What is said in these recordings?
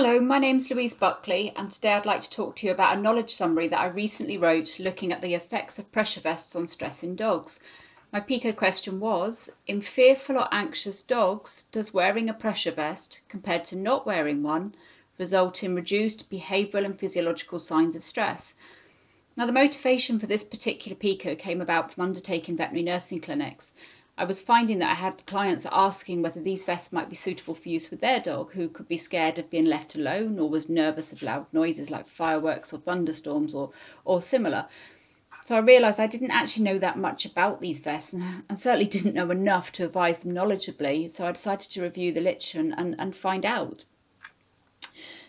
Hello, my name's Louise Buckley, and today I'd like to talk to you about a knowledge summary that I recently wrote looking at the effects of pressure vests on stress in dogs. My PICO question was In fearful or anxious dogs, does wearing a pressure vest, compared to not wearing one, result in reduced behavioural and physiological signs of stress? Now, the motivation for this particular PICO came about from undertaking veterinary nursing clinics. I was finding that I had clients asking whether these vests might be suitable for use with their dog who could be scared of being left alone or was nervous of loud noises like fireworks or thunderstorms or, or similar. So I realised I didn't actually know that much about these vests and certainly didn't know enough to advise them knowledgeably. So I decided to review the literature and, and, and find out.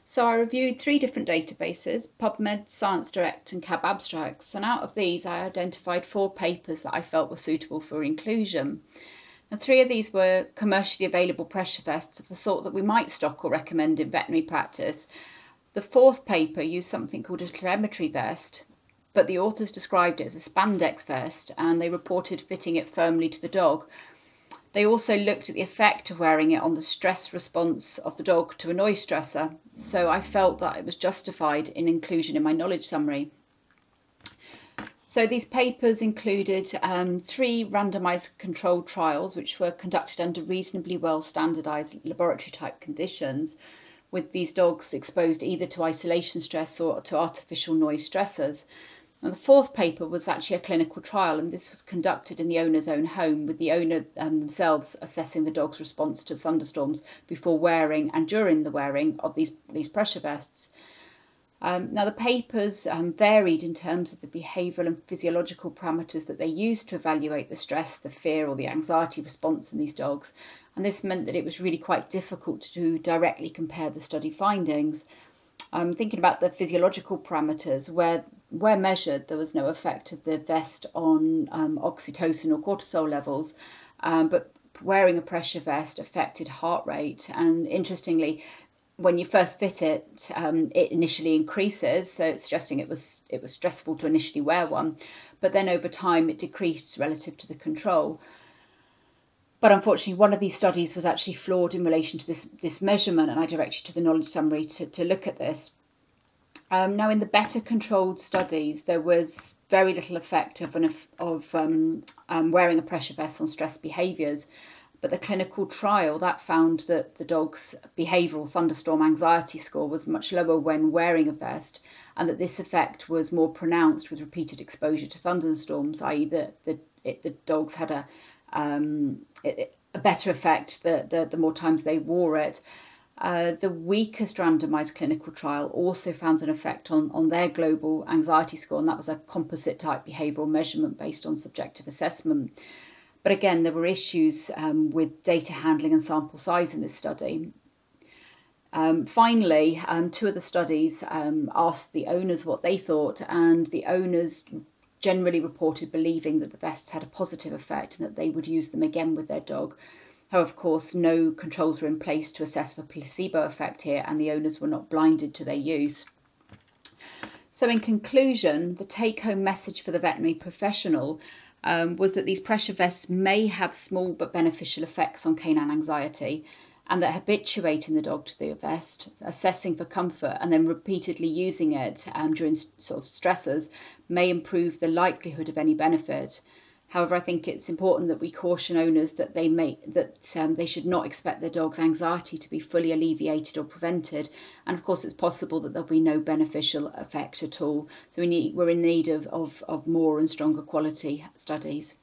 So I reviewed three different databases, PubMed, Science Direct and CAB Abstracts, and out of these I identified four papers that I felt were suitable for inclusion. And three of these were commercially available pressure vests of the sort that we might stock or recommend in veterinary practice. The fourth paper used something called a telemetry vest, but the authors described it as a spandex vest and they reported fitting it firmly to the dog, they also looked at the effect of wearing it on the stress response of the dog to a noise stressor, so I felt that it was justified in inclusion in my knowledge summary. So these papers included um, three randomised controlled trials, which were conducted under reasonably well standardised laboratory type conditions, with these dogs exposed either to isolation stress or to artificial noise stressors. And the fourth paper was actually a clinical trial, and this was conducted in the owner's own home, with the owner um, themselves assessing the dog's response to thunderstorms before wearing and during the wearing of these, these pressure vests. Um, now, the papers um, varied in terms of the behavioural and physiological parameters that they used to evaluate the stress, the fear, or the anxiety response in these dogs, and this meant that it was really quite difficult to directly compare the study findings. I'm thinking about the physiological parameters where where measured, there was no effect of the vest on um, oxytocin or cortisol levels, um, but wearing a pressure vest affected heart rate. And interestingly, when you first fit it, um, it initially increases, so it's suggesting it was it was stressful to initially wear one, but then over time it decreased relative to the control. But unfortunately, one of these studies was actually flawed in relation to this this measurement, and I direct you to the knowledge summary to, to look at this. Um, now, in the better controlled studies, there was very little effect of, an, of um, um, wearing a pressure vest on stress behaviours. But the clinical trial that found that the dog's behavioural thunderstorm anxiety score was much lower when wearing a vest, and that this effect was more pronounced with repeated exposure to thunderstorms, i.e., that the, the dogs had a um, it, a better effect the, the, the more times they wore it. Uh, the weakest randomized clinical trial also found an effect on, on their global anxiety score, and that was a composite type behavioral measurement based on subjective assessment. But again, there were issues um, with data handling and sample size in this study. Um, finally, um, two of the studies um, asked the owners what they thought, and the owners generally reported believing that the vests had a positive effect and that they would use them again with their dog. How, of course, no controls were in place to assess for placebo effect here, and the owners were not blinded to their use. So, in conclusion, the take home message for the veterinary professional um, was that these pressure vests may have small but beneficial effects on canine anxiety, and that habituating the dog to the vest, assessing for comfort, and then repeatedly using it um, during sort of stressors may improve the likelihood of any benefit. However, I think it's important that we caution owners that they make that um, they should not expect their dog's anxiety to be fully alleviated or prevented. And of course, it's possible that there'll be no beneficial effect at all. So we need we're in need of of, of more and stronger quality studies.